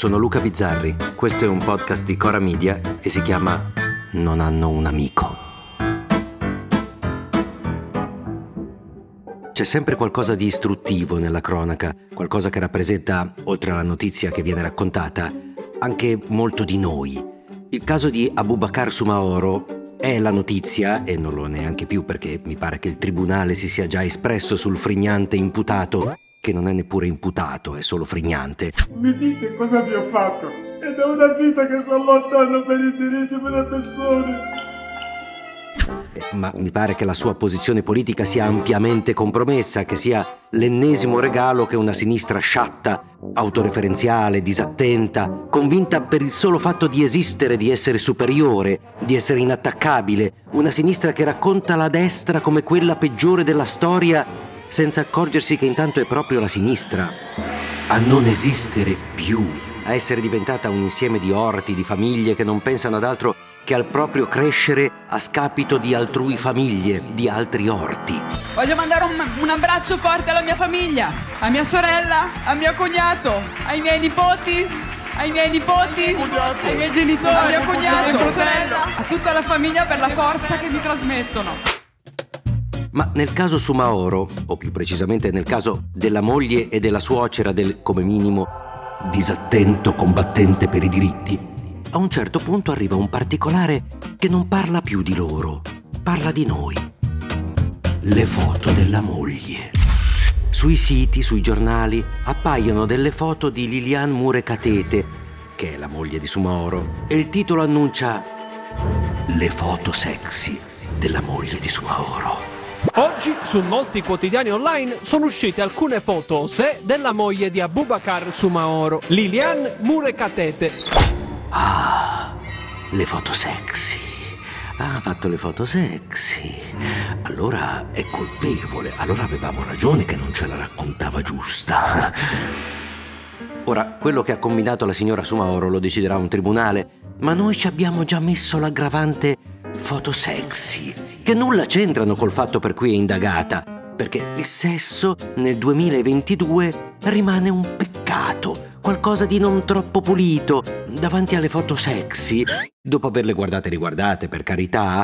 Sono Luca Bizzarri, questo è un podcast di Cora Media e si chiama Non hanno un amico. C'è sempre qualcosa di istruttivo nella cronaca, qualcosa che rappresenta, oltre alla notizia che viene raccontata, anche molto di noi. Il caso di Abubakar Sumaoro è la notizia, e non lo neanche più perché mi pare che il tribunale si sia già espresso sul frignante imputato, che non è neppure imputato, è solo frignante. Mi dite cosa vi ho fatto? È da una vita che sono lontano per i diritti delle persone. Eh, ma mi pare che la sua posizione politica sia ampiamente compromessa, che sia l'ennesimo regalo che una sinistra sciatta, autoreferenziale, disattenta, convinta per il solo fatto di esistere, di essere superiore, di essere inattaccabile, una sinistra che racconta la destra come quella peggiore della storia, senza accorgersi che intanto è proprio la sinistra a non esistere più, a essere diventata un insieme di orti, di famiglie che non pensano ad altro che al proprio crescere a scapito di altrui famiglie, di altri orti. Voglio mandare un, un abbraccio forte alla mia famiglia, a mia sorella, a mio cognato, ai miei nipoti, ai miei nipoti, ai miei genitori, a mio cognato, a mia sorella, a tutta la famiglia per la forza che mi trasmettono. Ma nel caso Sumaoro, o più precisamente nel caso della moglie e della suocera del, come minimo, disattento combattente per i diritti, a un certo punto arriva un particolare che non parla più di loro, parla di noi. Le foto della moglie. Sui siti, sui giornali, appaiono delle foto di Liliane Murekatete, che è la moglie di Sumaoro, e il titolo annuncia Le foto sexy della moglie di Sumaoro. Oggi su molti quotidiani online sono uscite alcune foto se della moglie di Abubakar Sumaoro, Liliane Murekatete. Ah, le foto sexy. Ah, ha fatto le foto sexy. Allora è colpevole. Allora avevamo ragione che non ce la raccontava giusta. Ora, quello che ha combinato la signora Sumaoro lo deciderà un tribunale, ma noi ci abbiamo già messo l'aggravante foto sexy, che nulla c'entrano col fatto per cui è indagata, perché il sesso nel 2022 rimane un peccato, qualcosa di non troppo pulito, davanti alle foto sexy, dopo averle guardate e riguardate, per carità,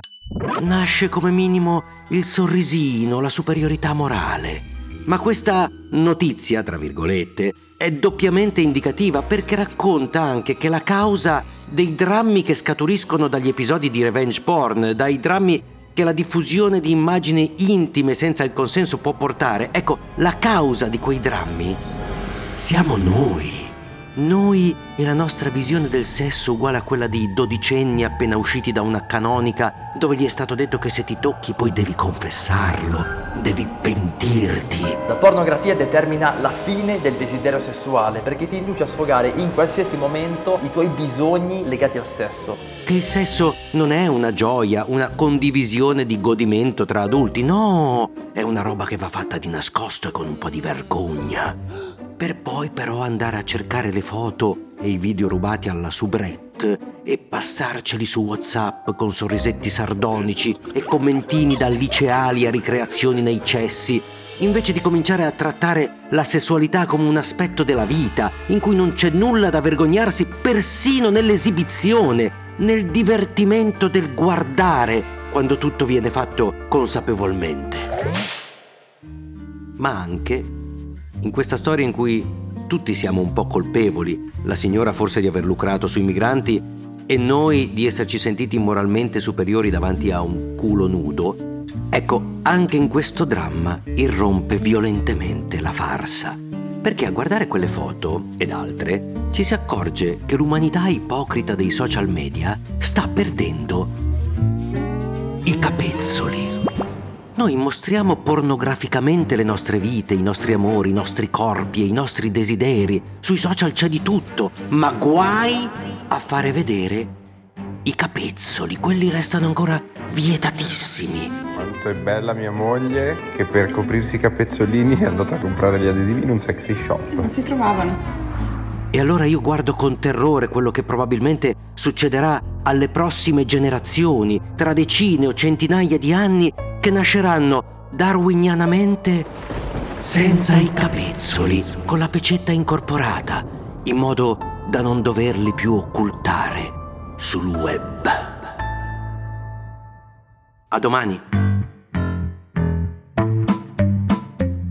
nasce come minimo il sorrisino, la superiorità morale. Ma questa notizia, tra virgolette, è doppiamente indicativa perché racconta anche che la causa dei drammi che scaturiscono dagli episodi di revenge porn, dai drammi che la diffusione di immagini intime senza il consenso può portare, ecco, la causa di quei drammi siamo noi. Noi e la nostra visione del sesso uguale a quella di dodicenni appena usciti da una canonica dove gli è stato detto che se ti tocchi poi devi confessarlo, devi pentirti. La pornografia determina la fine del desiderio sessuale perché ti induce a sfogare in qualsiasi momento i tuoi bisogni legati al sesso. Che il sesso non è una gioia, una condivisione di godimento tra adulti, no, è una roba che va fatta di nascosto e con un po' di vergogna per poi però andare a cercare le foto e i video rubati alla soubrette e passarceli su WhatsApp con sorrisetti sardonici e commentini da liceali a ricreazioni nei cessi, invece di cominciare a trattare la sessualità come un aspetto della vita in cui non c'è nulla da vergognarsi persino nell'esibizione, nel divertimento del guardare quando tutto viene fatto consapevolmente. Ma anche in questa storia in cui tutti siamo un po' colpevoli, la signora forse di aver lucrato sui migranti e noi di esserci sentiti moralmente superiori davanti a un culo nudo, ecco, anche in questo dramma irrompe violentemente la farsa. Perché a guardare quelle foto ed altre ci si accorge che l'umanità ipocrita dei social media sta perdendo i capezzoli. Noi mostriamo pornograficamente le nostre vite, i nostri amori, i nostri corpi e i nostri desideri. Sui social c'è di tutto, ma guai a fare vedere i capezzoli, quelli restano ancora vietatissimi. Quanto è bella mia moglie che per coprirsi i capezzolini è andata a comprare gli adesivi in un sexy shop. Non si trovavano. E allora io guardo con terrore quello che probabilmente succederà alle prossime generazioni, tra decine o centinaia di anni, che nasceranno darwinianamente senza i capezzoli, con la pecetta incorporata, in modo da non doverli più occultare sul web. A domani!